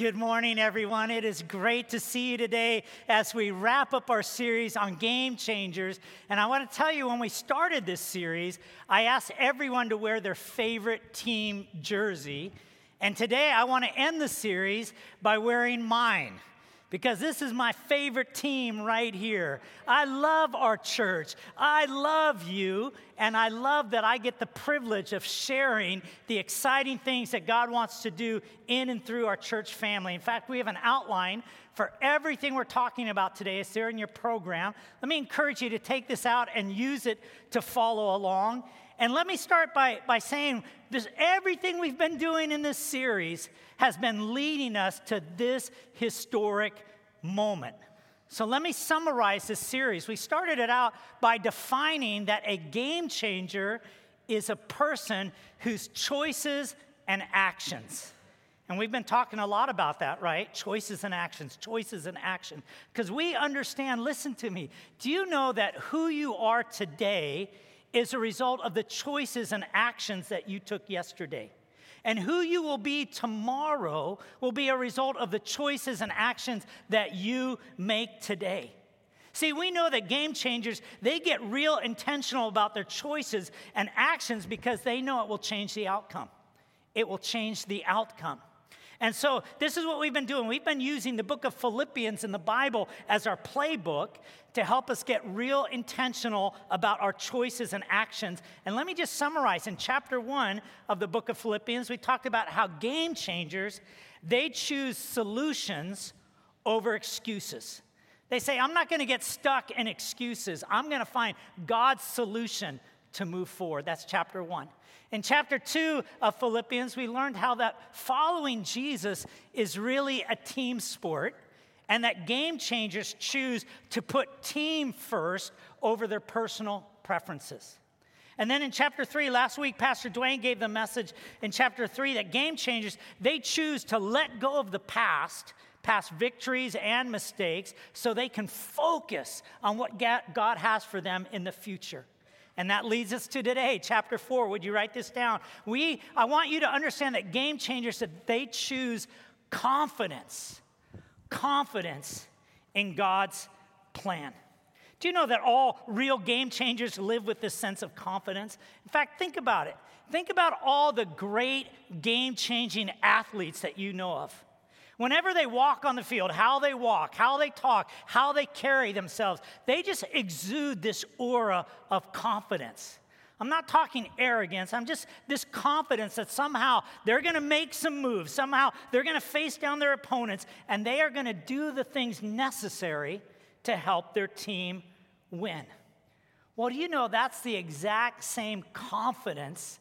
Good morning, everyone. It is great to see you today as we wrap up our series on game changers. And I want to tell you, when we started this series, I asked everyone to wear their favorite team jersey. And today I want to end the series by wearing mine because this is my favorite team right here. I love our church. I love you, and I love that I get the privilege of sharing the exciting things that God wants to do in and through our church family. In fact, we have an outline for everything we're talking about today. It's there in your program. Let me encourage you to take this out and use it to follow along. And let me start by, by saying this, everything we've been doing in this series has been leading us to this historic moment. So let me summarize this series. We started it out by defining that a game changer is a person whose choices and actions. And we've been talking a lot about that, right? Choices and actions, choices and action. Because we understand, listen to me, do you know that who you are today is a result of the choices and actions that you took yesterday. And who you will be tomorrow will be a result of the choices and actions that you make today. See, we know that game changers, they get real intentional about their choices and actions because they know it will change the outcome. It will change the outcome. And so, this is what we've been doing. We've been using the book of Philippians in the Bible as our playbook to help us get real intentional about our choices and actions. And let me just summarize. In chapter one of the book of Philippians, we talked about how game changers, they choose solutions over excuses. They say, I'm not going to get stuck in excuses. I'm going to find God's solution to move forward. That's chapter one. In chapter two of Philippians, we learned how that following Jesus is really a team sport and that game changers choose to put team first over their personal preferences. And then in chapter three, last week, Pastor Dwayne gave the message in chapter three that game changers, they choose to let go of the past, past victories and mistakes, so they can focus on what God has for them in the future. And that leads us to today, chapter four. Would you write this down? We, I want you to understand that game changers, that they choose confidence, confidence in God's plan. Do you know that all real game changers live with this sense of confidence? In fact, think about it. Think about all the great game changing athletes that you know of. Whenever they walk on the field, how they walk, how they talk, how they carry themselves, they just exude this aura of confidence. I'm not talking arrogance. I'm just this confidence that somehow they're going to make some moves. Somehow they're going to face down their opponents and they are going to do the things necessary to help their team win. Well, do you know that's the exact same confidence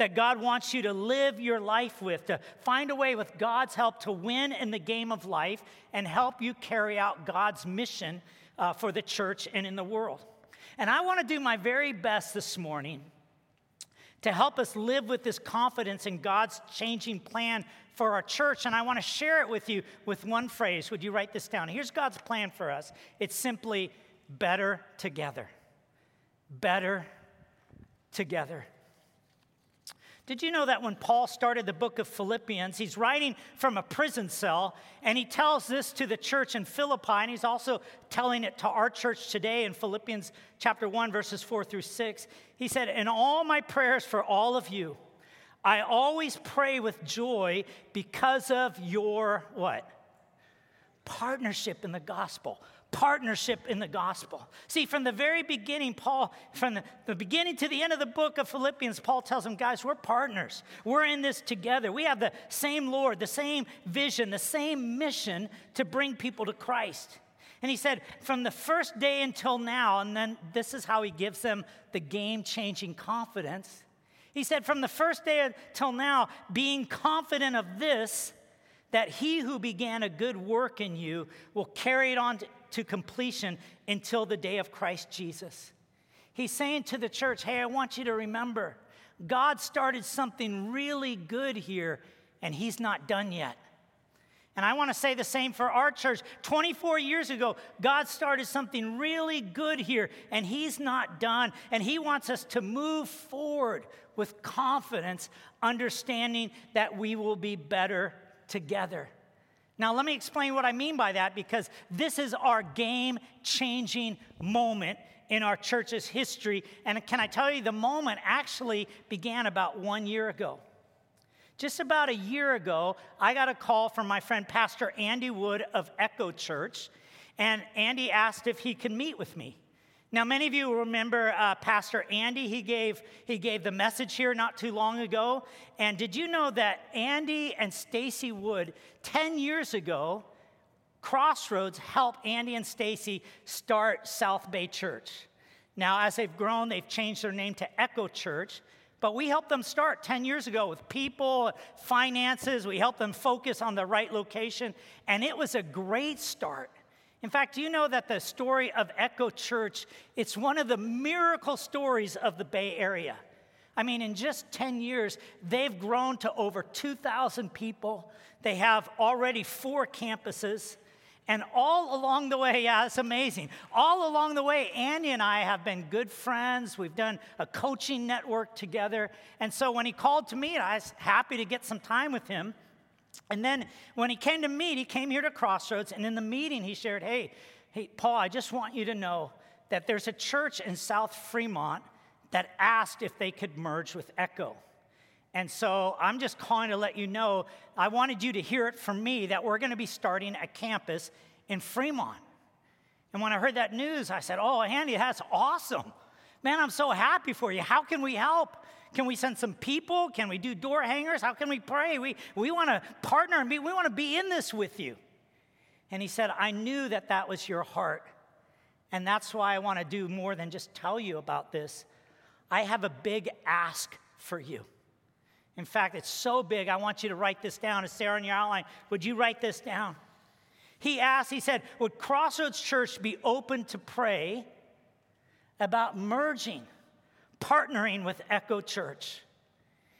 that God wants you to live your life with, to find a way with God's help to win in the game of life and help you carry out God's mission uh, for the church and in the world. And I want to do my very best this morning to help us live with this confidence in God's changing plan for our church. And I want to share it with you with one phrase. Would you write this down? Here's God's plan for us it's simply better together. Better together. Did you know that when Paul started the book of Philippians, he's writing from a prison cell and he tells this to the church in Philippi and he's also telling it to our church today in Philippians chapter 1 verses 4 through 6. He said, "In all my prayers for all of you, I always pray with joy because of your what? Partnership in the gospel." Partnership in the gospel. See, from the very beginning, Paul, from the, the, beginning to the end of the book of Philippians, Paul tells them, guys, we're partners. We're in this together. We have the same Lord, the same vision, the same mission to bring people to Christ. And he said, from the first day until now, and then this is how he gives them the game changing confidence. He said, from the first day until now, being confident of this, that he who began a good work in you will carry it on to, to completion until the day of Christ Jesus. He's saying to the church, hey, I want you to remember, God started something really good here, and he's not done yet. And I want to say the same for our church. 24 years ago, God started something really good here, and He's not done. And He wants us to move forward with confidence, understanding that we will be better together. Now, let me explain what I mean by that because this is our game changing moment in our church's history. And can I tell you, the moment actually began about one year ago. Just about a year ago, I got a call from my friend Pastor Andy Wood of Echo Church, and Andy asked if he could meet with me. Now, many of you remember uh, Pastor Andy. He gave, he gave the message here not too long ago. And did you know that Andy and Stacy Wood, 10 years ago, Crossroads helped Andy and Stacy start South Bay Church. Now, as they've grown, they've changed their name to Echo Church. But we helped them start 10 years ago with people, finances. We helped them focus on the right location. And it was a great start. In fact, do you know that the story of Echo Church, it's one of the miracle stories of the Bay Area. I mean, in just 10 years, they've grown to over 2,000 people. They have already four campuses. And all along the way, yeah, it's amazing. All along the way, Andy and I have been good friends. We've done a coaching network together. And so when he called to me, I was happy to get some time with him. And then when he came to meet, he came here to Crossroads, and in the meeting, he shared, Hey, hey, Paul, I just want you to know that there's a church in South Fremont that asked if they could merge with Echo. And so I'm just calling to let you know, I wanted you to hear it from me that we're going to be starting a campus in Fremont. And when I heard that news, I said, Oh, Andy, that's awesome. Man, I'm so happy for you. How can we help? Can we send some people? Can we do door hangers? How can we pray? We, we want to partner and be, we want to be in this with you. And he said, I knew that that was your heart. And that's why I want to do more than just tell you about this. I have a big ask for you. In fact, it's so big, I want you to write this down. It's Sarah on your outline. Would you write this down? He asked, he said, Would Crossroads Church be open to pray about merging? partnering with Echo Church.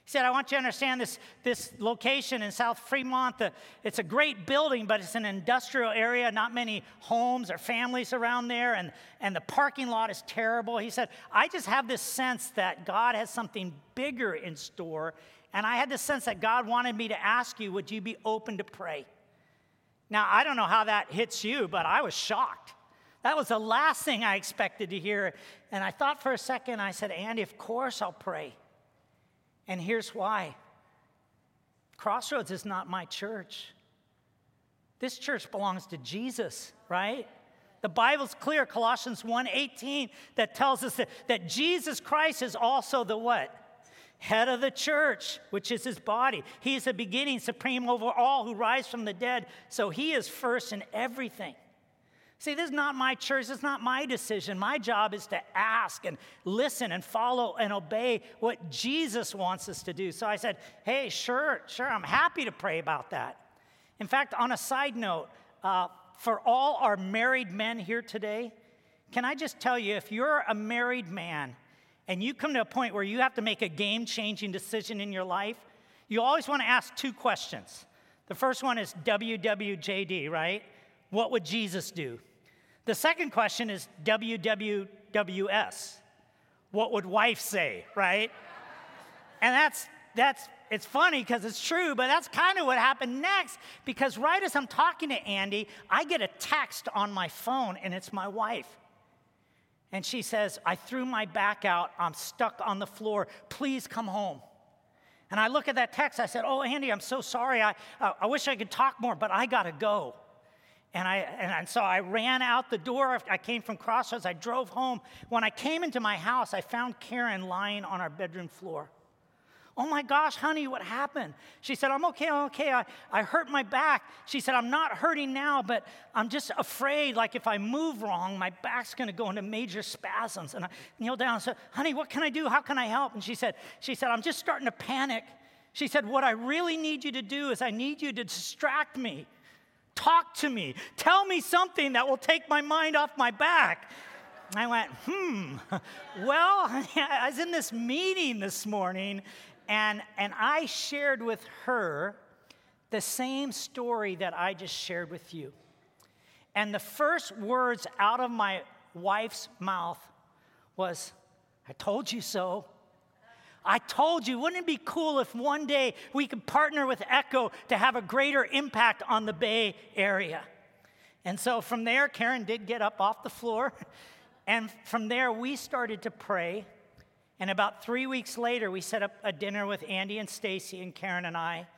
He said, I want you to understand this, this location in South Fremont. The, it's a great building, but it's an industrial area, not many homes or families around there, and, and the parking lot is terrible. He said, I just have this sense that God has something bigger in store, and I had this sense that God wanted me to ask you, would you be open to pray? Now, I don't know how that hits you, but I was shocked. That was the last thing I expected to hear. And I thought for a second, I said, Andy, of course I'll pray. And here's why Crossroads is not my church. This church belongs to Jesus, right? The Bible's clear, Colossians 1:18, that tells us that, that Jesus Christ is also the what? Head of the church, which is his body. He is the beginning, supreme over all who rise from the dead. So he is first in everything. See, this is not my church. It's not my decision. My job is to ask and listen and follow and obey what Jesus wants us to do. So I said, hey, sure, sure, I'm happy to pray about that. In fact, on a side note, uh, for all our married men here today, can I just tell you if you're a married man and you come to a point where you have to make a game changing decision in your life, you always want to ask two questions. The first one is WWJD, right? What would Jesus do? The second question is WWWS. What would wife say, right? And that's that's it's funny because it's true, but that's kind of what happened next because right as I'm talking to Andy, I get a text on my phone and it's my wife. And she says, I threw my back out. I'm stuck on the floor. Please come home. And I look at that text. I said, Oh, Andy, I'm so sorry. I, uh, I wish I could talk more, but I got to go. And, I, and so I ran out the door. I came from Crossroads. I drove home. When I came into my house, I found Karen lying on our bedroom floor. Oh my gosh, honey, what happened? She said, I'm okay, I'm okay. I, I hurt my back. She said, I'm not hurting now, but I'm just afraid, like if I move wrong, my back's gonna go into major spasms. And I kneeled down and said, honey, what can I do? How can I help? And she said, she said, I'm just starting to panic. She said, What I really need you to do is I need you to distract me. Talk to me. Tell me something that will take my mind off my back. I went, hmm. Well, I was in this meeting this morning, and, and I shared with her the same story that I just shared with you. And the first words out of my wife's mouth was, I told you so. I told you, wouldn't it be cool if one day we could partner with Echo to have a greater impact on the Bay Area? And so from there, Karen did get up off the floor. And from there, we started to pray. And about three weeks later, we set up a dinner with Andy and Stacy and Karen and I.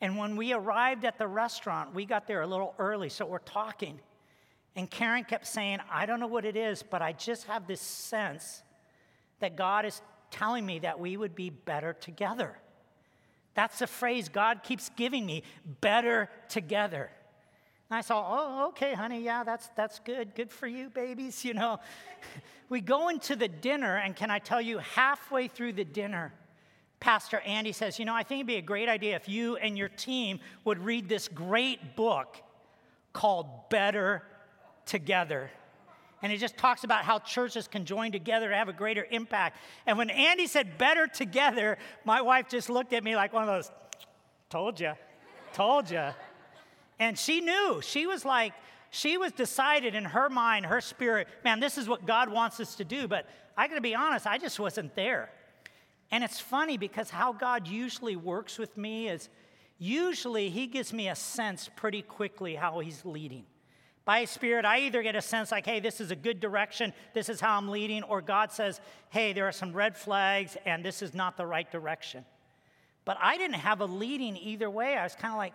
And when we arrived at the restaurant, we got there a little early, so we're talking. And Karen kept saying, I don't know what it is, but I just have this sense that God is telling me that we would be better together. That's the phrase God keeps giving me better together. And I saw, oh, okay, honey, yeah, that's, that's good. Good for you, babies, you know. we go into the dinner, and can I tell you, halfway through the dinner, Pastor Andy says, You know, I think it'd be a great idea if you and your team would read this great book called Better Together. And it just talks about how churches can join together to have a greater impact. And when Andy said better together, my wife just looked at me like one of those, told you, told you. And she knew. She was like, she was decided in her mind, her spirit, man, this is what God wants us to do. But I gotta be honest, I just wasn't there. And it's funny because how God usually works with me is usually He gives me a sense pretty quickly how He's leading. By Spirit, I either get a sense like, hey, this is a good direction, this is how I'm leading, or God says, hey, there are some red flags and this is not the right direction. But I didn't have a leading either way. I was kind of like,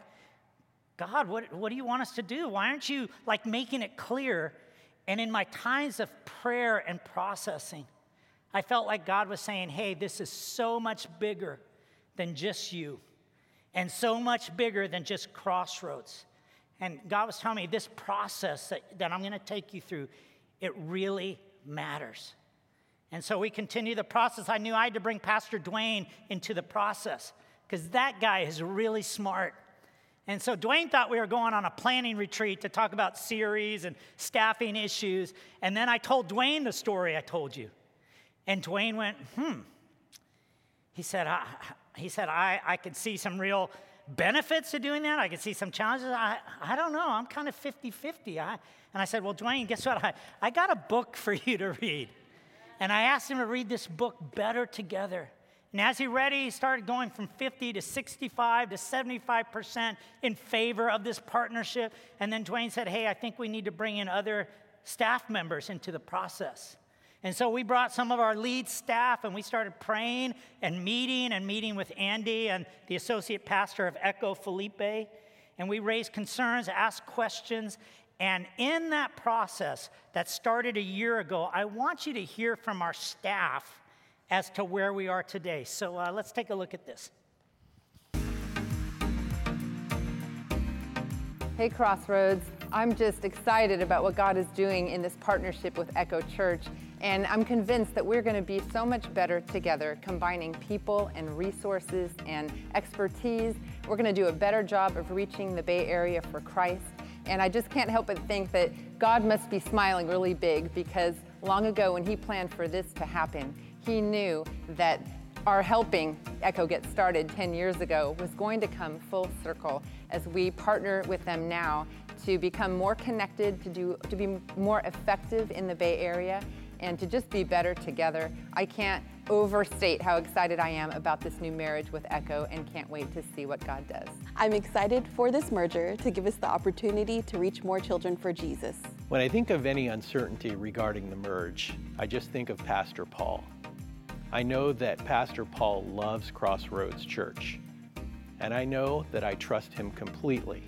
God, what, what do you want us to do? Why aren't you like making it clear? And in my times of prayer and processing, I felt like God was saying, hey, this is so much bigger than just you, and so much bigger than just crossroads. And God was telling me this process that, that I'm going to take you through, it really matters. And so we continue the process. I knew I had to bring Pastor Dwayne into the process because that guy is really smart. And so Dwayne thought we were going on a planning retreat to talk about series and staffing issues. And then I told Dwayne the story I told you. And Dwayne went, hmm. He said, I, he said, I, I could see some real benefits to doing that. I could see some challenges. I, I don't know. I'm kind of 50 50. and I said, Well, Dwayne, guess what? I, I got a book for you to read. And I asked him to read this book, Better Together. And as he read it, he started going from 50 to 65 to 75% in favor of this partnership. And then Dwayne said, Hey, I think we need to bring in other staff members into the process. And so we brought some of our lead staff and we started praying and meeting and meeting with Andy and the associate pastor of Echo, Felipe. And we raised concerns, asked questions. And in that process that started a year ago, I want you to hear from our staff as to where we are today. So uh, let's take a look at this. Hey, Crossroads. I'm just excited about what God is doing in this partnership with Echo Church. And I'm convinced that we're going to be so much better together, combining people and resources and expertise. We're going to do a better job of reaching the Bay Area for Christ. And I just can't help but think that God must be smiling really big because long ago, when He planned for this to happen, He knew that our helping Echo get started 10 years ago was going to come full circle as we partner with them now to become more connected, to, do, to be more effective in the Bay Area, and to just be better together. I can't overstate how excited I am about this new marriage with Echo and can't wait to see what God does. I'm excited for this merger to give us the opportunity to reach more children for Jesus. When I think of any uncertainty regarding the merge, I just think of Pastor Paul. I know that Pastor Paul loves Crossroads Church, and I know that I trust him completely.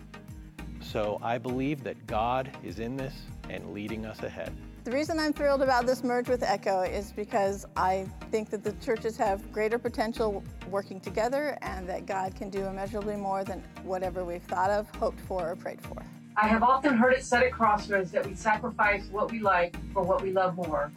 So I believe that God is in this and leading us ahead. The reason I'm thrilled about this merge with Echo is because I think that the churches have greater potential working together and that God can do immeasurably more than whatever we've thought of, hoped for, or prayed for. I have often heard it said at Crossroads that we sacrifice what we like for what we love more.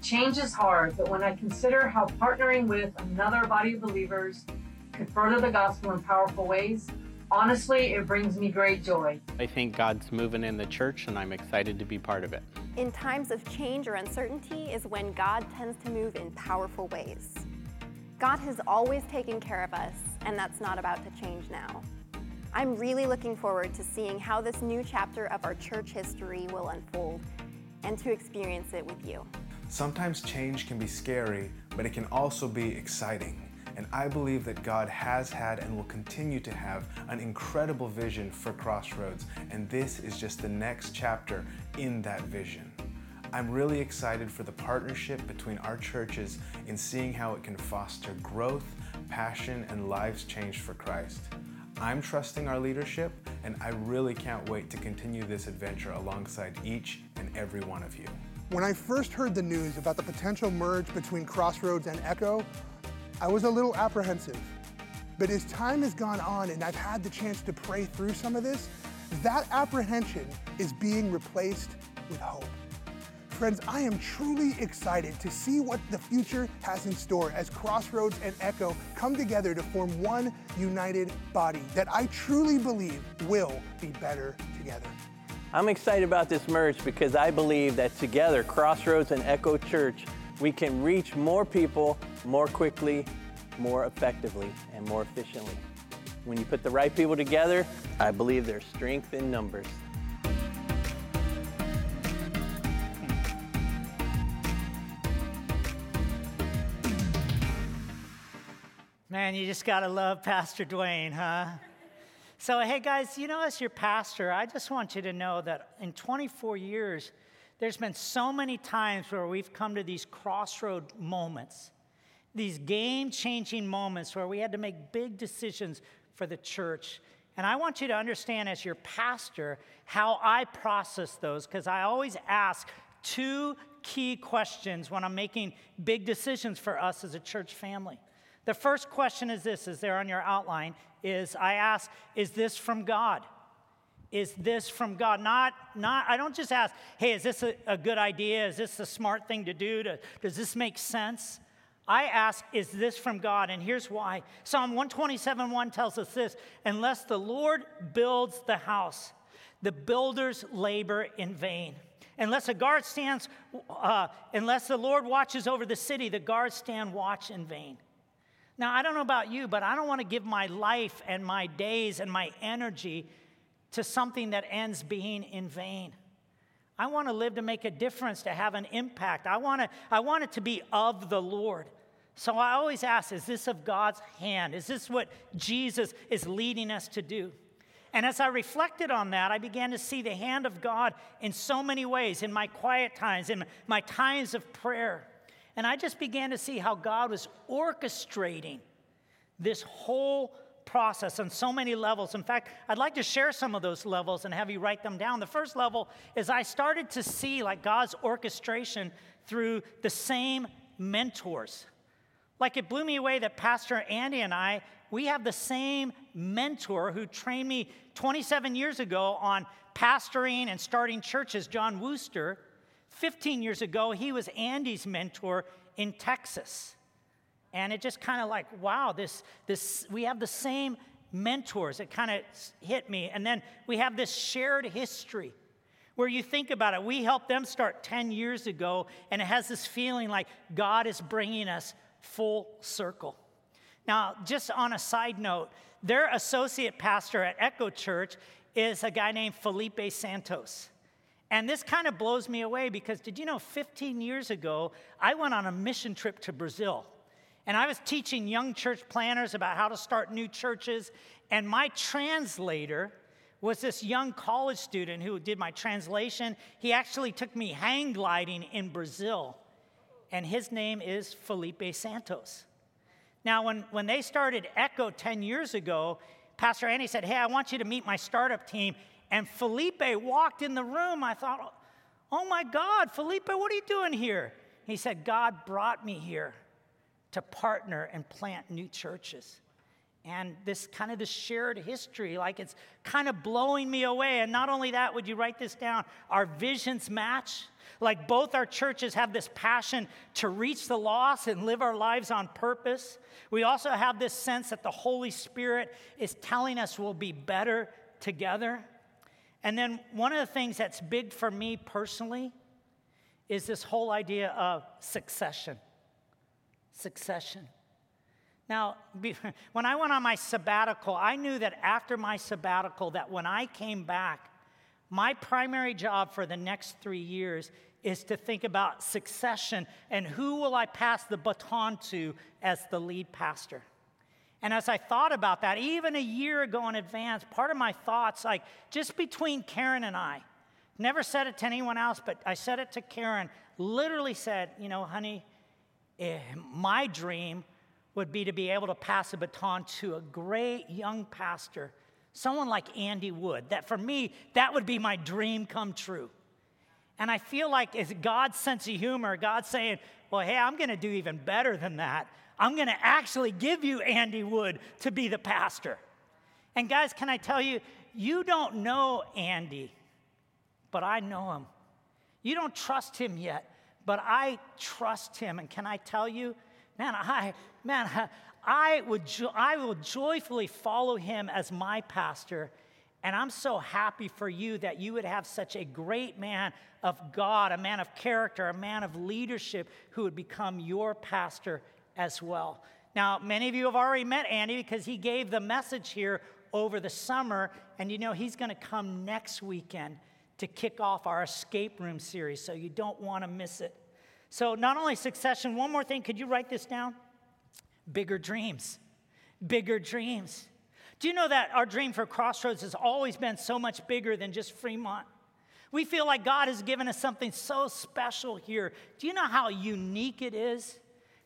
Change is hard, but when I consider how partnering with another body of believers could further the gospel in powerful ways, honestly, it brings me great joy. I think God's moving in the church, and I'm excited to be part of it. In times of change or uncertainty is when God tends to move in powerful ways. God has always taken care of us, and that's not about to change now. I'm really looking forward to seeing how this new chapter of our church history will unfold and to experience it with you. Sometimes change can be scary, but it can also be exciting. And I believe that God has had and will continue to have an incredible vision for Crossroads. And this is just the next chapter in that vision. I'm really excited for the partnership between our churches in seeing how it can foster growth, passion, and lives changed for Christ. I'm trusting our leadership, and I really can't wait to continue this adventure alongside each and every one of you. When I first heard the news about the potential merge between Crossroads and Echo, I was a little apprehensive. But as time has gone on and I've had the chance to pray through some of this, that apprehension is being replaced with hope. Friends, I am truly excited to see what the future has in store as Crossroads and Echo come together to form one united body that I truly believe will be better together. I'm excited about this merge because I believe that together, Crossroads and Echo Church, we can reach more people more quickly, more effectively, and more efficiently. When you put the right people together, I believe there's strength in numbers. Man, you just got to love Pastor Dwayne, huh? So, hey guys, you know, as your pastor, I just want you to know that in 24 years, there's been so many times where we've come to these crossroad moments, these game changing moments where we had to make big decisions for the church. And I want you to understand, as your pastor, how I process those, because I always ask two key questions when I'm making big decisions for us as a church family. The first question is this, is there on your outline, is I ask, is this from God? Is this from God? Not, not, I don't just ask, hey, is this a, a good idea? Is this a smart thing to do? To, does this make sense? I ask, is this from God? And here's why. Psalm 127 1 tells us this unless the Lord builds the house, the builders labor in vain. Unless a guard stands, uh, unless the Lord watches over the city, the guards stand watch in vain. Now, I don't know about you, but I don't want to give my life and my days and my energy to something that ends being in vain. I want to live to make a difference, to have an impact. I want, to, I want it to be of the Lord. So I always ask is this of God's hand? Is this what Jesus is leading us to do? And as I reflected on that, I began to see the hand of God in so many ways in my quiet times, in my times of prayer. And I just began to see how God was orchestrating this whole process on so many levels. In fact, I'd like to share some of those levels and have you write them down. The first level is I started to see like God's orchestration through the same mentors. Like it blew me away that Pastor Andy and I, we have the same mentor who trained me 27 years ago on pastoring and starting churches, John Wooster. 15 years ago, he was Andy's mentor in Texas. And it just kind of like, wow, this, this, we have the same mentors. It kind of hit me. And then we have this shared history where you think about it. We helped them start 10 years ago, and it has this feeling like God is bringing us full circle. Now, just on a side note, their associate pastor at Echo Church is a guy named Felipe Santos. And this kind of blows me away because did you know 15 years ago, I went on a mission trip to Brazil. And I was teaching young church planners about how to start new churches. And my translator was this young college student who did my translation. He actually took me hang gliding in Brazil. And his name is Felipe Santos. Now, when, when they started Echo 10 years ago, Pastor Andy said, Hey, I want you to meet my startup team. And Felipe walked in the room. I thought, oh my God, Felipe, what are you doing here? He said, God brought me here to partner and plant new churches. And this kind of this shared history, like it's kind of blowing me away. And not only that, would you write this down? Our visions match. Like both our churches have this passion to reach the lost and live our lives on purpose. We also have this sense that the Holy Spirit is telling us we'll be better together. And then one of the things that's big for me personally is this whole idea of succession. Succession. Now, when I went on my sabbatical, I knew that after my sabbatical, that when I came back, my primary job for the next three years is to think about succession and who will I pass the baton to as the lead pastor. And as I thought about that, even a year ago in advance, part of my thoughts, like just between Karen and I, never said it to anyone else, but I said it to Karen, literally said, you know, honey, Eh, my dream would be to be able to pass a baton to a great young pastor, someone like Andy Wood. That for me, that would be my dream come true. And I feel like it's God's sense of humor, God saying, well, hey, I'm going to do even better than that. I'm going to actually give you Andy Wood to be the pastor. And guys, can I tell you, you don't know Andy, but I know him. You don't trust him yet, but I trust him. And can I tell you, man, I, man, I would, jo- I will joyfully follow him as my pastor. And I'm so happy for you that you would have such a great man of God, a man of character, a man of leadership who would become your pastor as well. Now, many of you have already met Andy because he gave the message here over the summer, and you know he's going to come next weekend to kick off our escape room series, so you don't want to miss it. So, not only succession, one more thing, could you write this down? Bigger dreams. Bigger dreams. Do you know that our dream for Crossroads has always been so much bigger than just Fremont? We feel like God has given us something so special here. Do you know how unique it is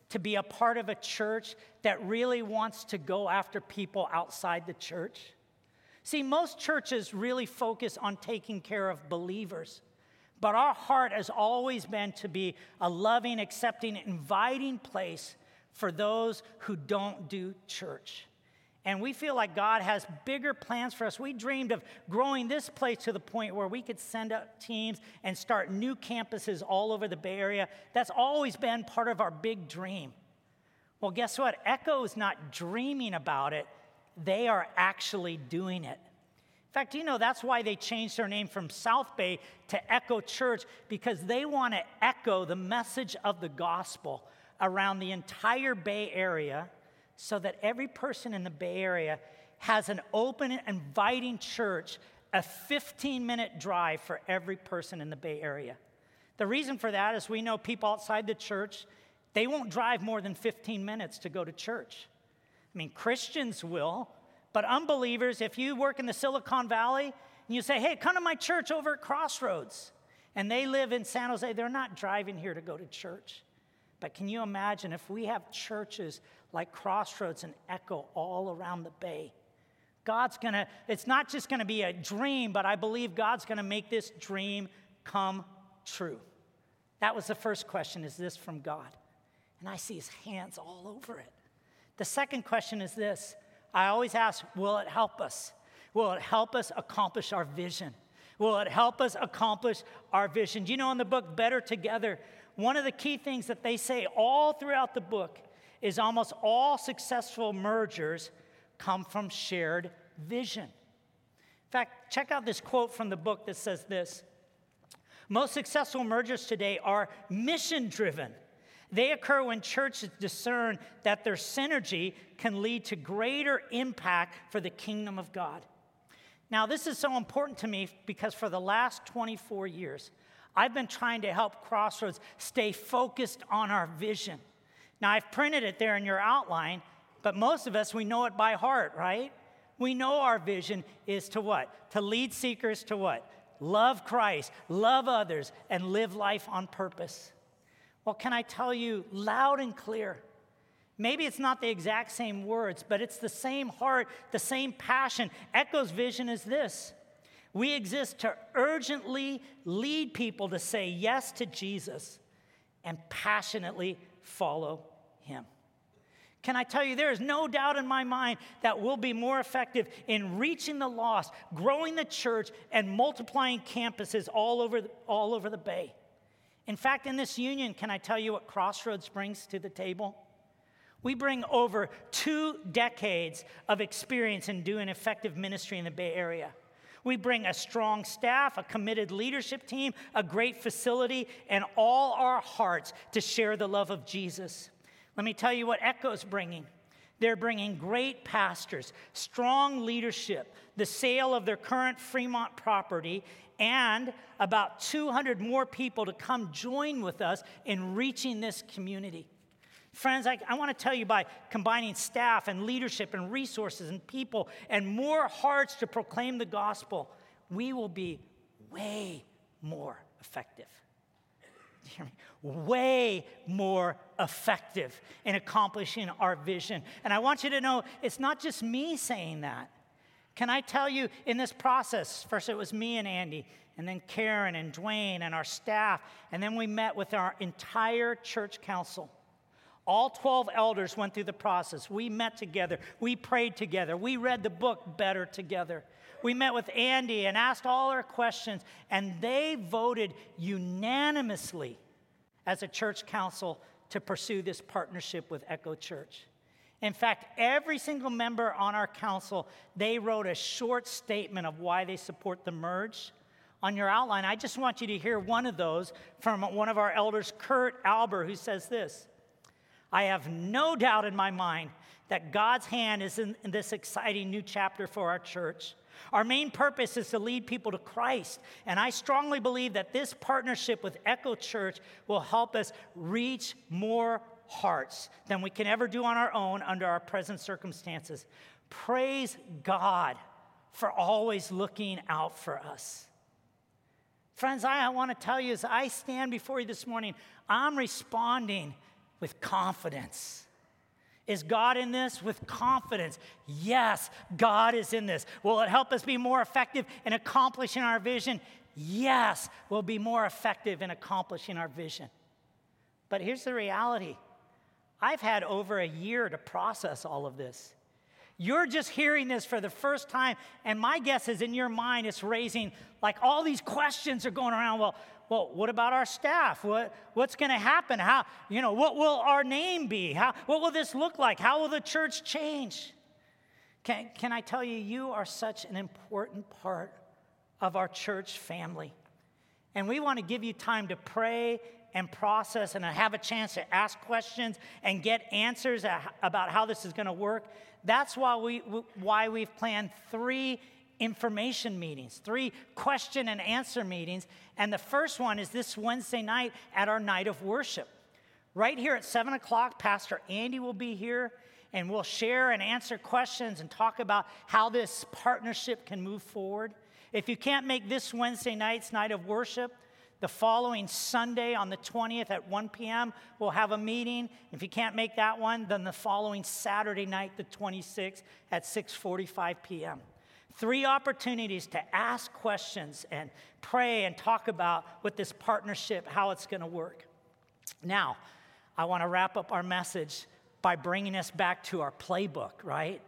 to be a part of a church that really wants to go after people outside the church? See, most churches really focus on taking care of believers. But our heart has always been to be a loving, accepting, inviting place for those who don't do church. And we feel like God has bigger plans for us. We dreamed of growing this place to the point where we could send out teams and start new campuses all over the Bay Area. That's always been part of our big dream. Well, guess what? Echo is not dreaming about it, they are actually doing it. In fact, you know that's why they changed their name from South Bay to Echo Church because they want to echo the message of the gospel around the entire Bay Area so that every person in the Bay Area has an open, inviting church, a 15 minute drive for every person in the Bay Area. The reason for that is we know people outside the church, they won't drive more than 15 minutes to go to church. I mean, Christians will, but unbelievers, if you work in the Silicon Valley and you say, hey, come to my church over at Crossroads, and they live in San Jose, they're not driving here to go to church. But can you imagine if we have churches like Crossroads and Echo all around the Bay? God's gonna, it's not just gonna be a dream, but I believe God's gonna make this dream come true. That was the first question is this from God? And I see his hands all over it. The second question is this I always ask, will it help us? Will it help us accomplish our vision? Will it help us accomplish our vision? You know in the book Better Together, one of the key things that they say all throughout the book is almost all successful mergers come from shared vision. In fact, check out this quote from the book that says this Most successful mergers today are mission driven. They occur when churches discern that their synergy can lead to greater impact for the kingdom of God. Now, this is so important to me because for the last 24 years, I've been trying to help Crossroads stay focused on our vision. Now, I've printed it there in your outline, but most of us, we know it by heart, right? We know our vision is to what? To lead seekers to what? Love Christ, love others, and live life on purpose. Well, can I tell you loud and clear? Maybe it's not the exact same words, but it's the same heart, the same passion. Echo's vision is this we exist to urgently lead people to say yes to Jesus and passionately follow him. Can I tell you, there is no doubt in my mind that we'll be more effective in reaching the lost, growing the church, and multiplying campuses all over, all over the Bay. In fact, in this union, can I tell you what Crossroads brings to the table? We bring over two decades of experience in doing effective ministry in the Bay Area. We bring a strong staff, a committed leadership team, a great facility, and all our hearts to share the love of Jesus. Let me tell you what Echo's bringing. They're bringing great pastors, strong leadership, the sale of their current Fremont property, and about 200 more people to come join with us in reaching this community. Friends, I, I want to tell you by combining staff and leadership and resources and people and more hearts to proclaim the gospel, we will be way more effective. Way more effective in accomplishing our vision. And I want you to know it's not just me saying that. Can I tell you in this process, first it was me and Andy, and then Karen and Dwayne and our staff, and then we met with our entire church council. All 12 elders went through the process. We met together. We prayed together. We read the book better together. We met with Andy and asked all our questions, and they voted unanimously as a church council to pursue this partnership with Echo Church. In fact, every single member on our council, they wrote a short statement of why they support the merge. On your outline, I just want you to hear one of those from one of our elders, Kurt Alber, who says this I have no doubt in my mind that God's hand is in, in this exciting new chapter for our church. Our main purpose is to lead people to Christ. And I strongly believe that this partnership with Echo Church will help us reach more hearts than we can ever do on our own under our present circumstances. Praise God for always looking out for us. Friends, I, I want to tell you as I stand before you this morning, I'm responding with confidence. Is God in this? With confidence. Yes, God is in this. Will it help us be more effective in accomplishing our vision? Yes, we'll be more effective in accomplishing our vision. But here's the reality I've had over a year to process all of this. You're just hearing this for the first time, and my guess is in your mind it's raising like all these questions are going around. Well, well, what about our staff? What, what's going to happen? How, you know, what will our name be? How, what will this look like? How will the church change? Can, can I tell you, you are such an important part of our church family. And we want to give you time to pray and process and have a chance to ask questions and get answers about how this is going to work. That's why, we, why we've planned three information meetings, three question and answer meetings. And the first one is this Wednesday night at our night of worship. Right here at 7 o'clock, Pastor Andy will be here and we'll share and answer questions and talk about how this partnership can move forward. If you can't make this Wednesday night's night of worship, the following Sunday on the 20th at 1 p.m., we'll have a meeting. If you can't make that one, then the following Saturday night, the 26th, at 6:45 p.m. Three opportunities to ask questions and pray and talk about with this partnership, how it's going to work. Now, I want to wrap up our message by bringing us back to our playbook, right?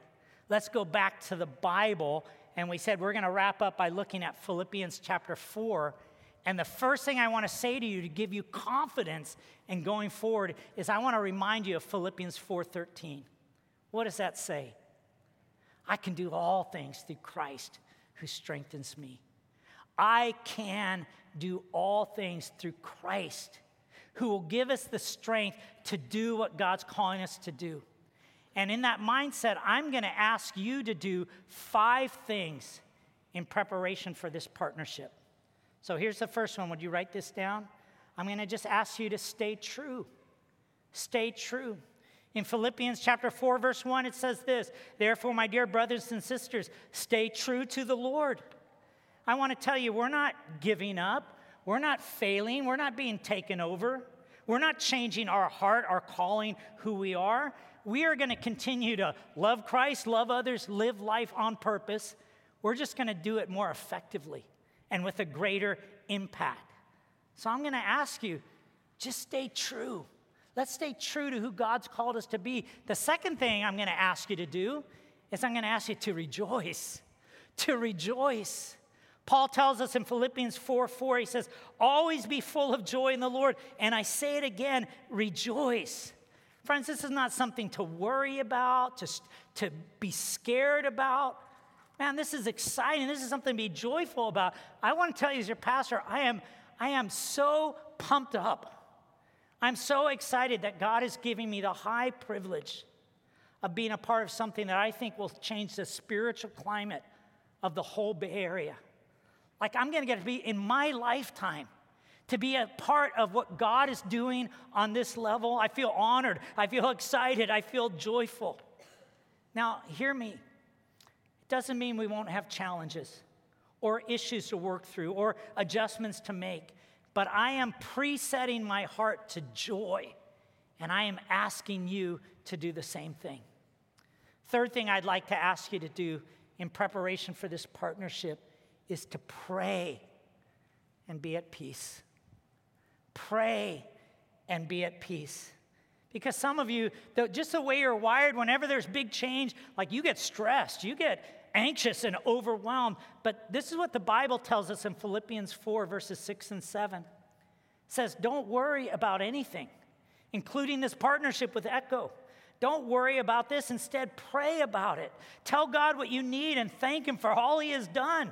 Let's go back to the Bible. And we said we're going to wrap up by looking at Philippians chapter 4. And the first thing I want to say to you to give you confidence in going forward is I want to remind you of Philippians 4:13. What does that say? I can do all things through Christ who strengthens me. I can do all things through Christ who will give us the strength to do what God's calling us to do. And in that mindset, I'm going to ask you to do five things in preparation for this partnership. So here's the first one. Would you write this down? I'm going to just ask you to stay true. Stay true. In Philippians chapter 4 verse 1 it says this, "Therefore my dear brothers and sisters, stay true to the Lord." I want to tell you we're not giving up. We're not failing. We're not being taken over. We're not changing our heart, our calling, who we are. We are going to continue to love Christ, love others, live life on purpose. We're just going to do it more effectively and with a greater impact. So I'm going to ask you just stay true. Let's stay true to who God's called us to be. The second thing I'm going to ask you to do is I'm going to ask you to rejoice. To rejoice. Paul tells us in Philippians 4 4, he says, Always be full of joy in the Lord. And I say it again, rejoice. Friends, this is not something to worry about, to, to be scared about. Man, this is exciting. This is something to be joyful about. I want to tell you, as your pastor, I am, I am so pumped up I'm so excited that God is giving me the high privilege of being a part of something that I think will change the spiritual climate of the whole Bay Area. Like, I'm going to get to be in my lifetime to be a part of what God is doing on this level. I feel honored. I feel excited. I feel joyful. Now, hear me. Doesn't mean we won't have challenges or issues to work through or adjustments to make, but I am presetting my heart to joy, and I am asking you to do the same thing. Third thing I'd like to ask you to do in preparation for this partnership is to pray and be at peace. Pray and be at peace. Because some of you, just the way you're wired, whenever there's big change, like you get stressed, you get anxious and overwhelmed. But this is what the Bible tells us in Philippians 4, verses 6 and 7. It says, Don't worry about anything, including this partnership with Echo. Don't worry about this. Instead, pray about it. Tell God what you need and thank Him for all He has done.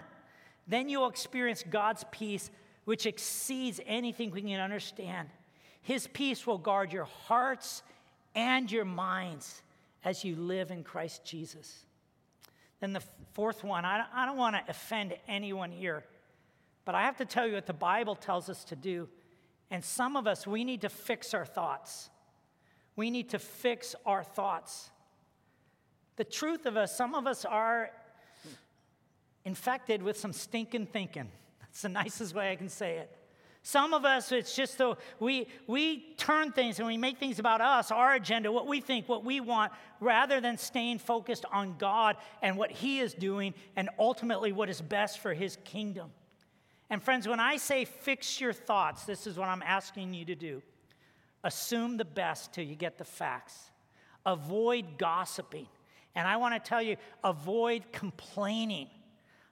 Then you'll experience God's peace, which exceeds anything we can understand. His peace will guard your hearts and your minds as you live in Christ Jesus. Then the fourth one, I, I don't want to offend anyone here, but I have to tell you what the Bible tells us to do. And some of us, we need to fix our thoughts. We need to fix our thoughts. The truth of us, some of us are infected with some stinking thinking. That's the nicest way I can say it. Some of us, it's just so we, we turn things and we make things about us, our agenda, what we think, what we want, rather than staying focused on God and what He is doing and ultimately what is best for His kingdom. And friends, when I say fix your thoughts, this is what I'm asking you to do. Assume the best till you get the facts. Avoid gossiping. And I want to tell you, avoid complaining.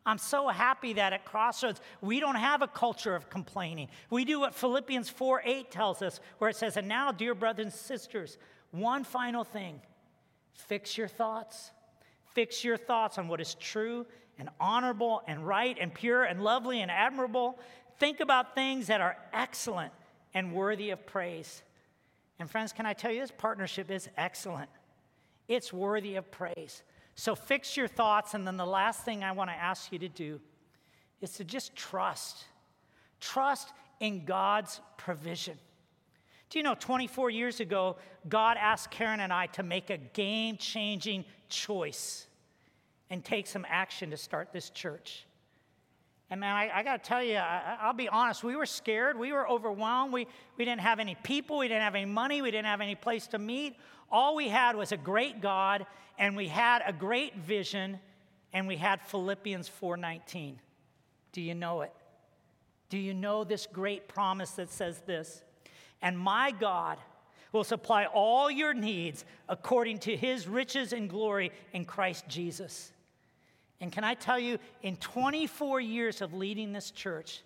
I'm so happy that at Crossroads, we don't have a culture of complaining. We do what Philippians 4 8 tells us, where it says, And now, dear brothers and sisters, one final thing fix your thoughts. Fix your thoughts on what is true and honorable and right and pure and lovely and admirable. Think about things that are excellent and worthy of praise. And, friends, can I tell you, this partnership is excellent, it's worthy of praise. So fix your thoughts. And then the last thing I want to ask you to do is to just trust. Trust in God's provision. Do you know 24 years ago, God asked Karen and I to make a game changing choice and take some action to start this church? And man, I, I got to tell you, I, will be honest, we were scared. We were overwhelmed. We, we didn't have any people. We didn't have any money. We didn't have any place to meet. All we had was a great God, and we had a great vision, and we had Philippians 4:19. Do you know it? Do you know this great promise that says this? And my God will supply all your needs according to his riches and glory in Christ Jesus. And can I tell you, in 24 years of leading this church,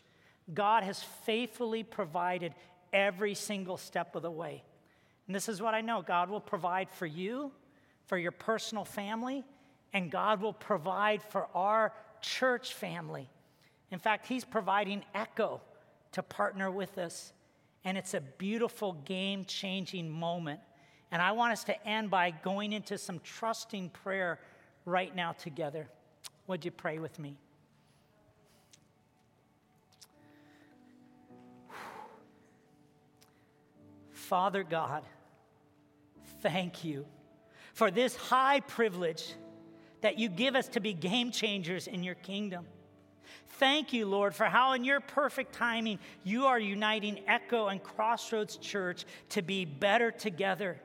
God has faithfully provided every single step of the way. And this is what I know God will provide for you, for your personal family, and God will provide for our church family. In fact, He's providing Echo to partner with us. And it's a beautiful, game changing moment. And I want us to end by going into some trusting prayer right now together. Would you pray with me? Father God, thank you for this high privilege that you give us to be game changers in your kingdom. Thank you, Lord, for how in your perfect timing you are uniting Echo and Crossroads Church to be better together.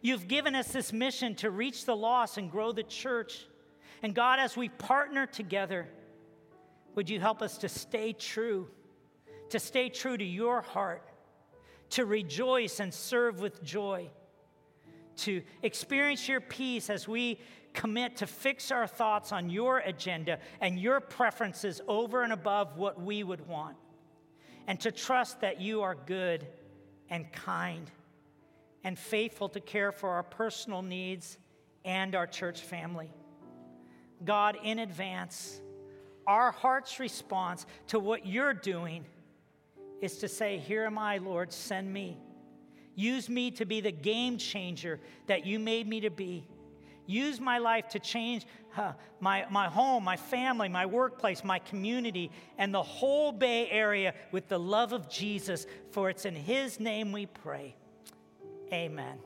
You've given us this mission to reach the lost and grow the church. And God, as we partner together, would you help us to stay true, to stay true to your heart, to rejoice and serve with joy, to experience your peace as we commit to fix our thoughts on your agenda and your preferences over and above what we would want, and to trust that you are good and kind and faithful to care for our personal needs and our church family. God, in advance, our heart's response to what you're doing is to say, Here am I, Lord, send me. Use me to be the game changer that you made me to be. Use my life to change my, my home, my family, my workplace, my community, and the whole Bay Area with the love of Jesus, for it's in His name we pray. Amen.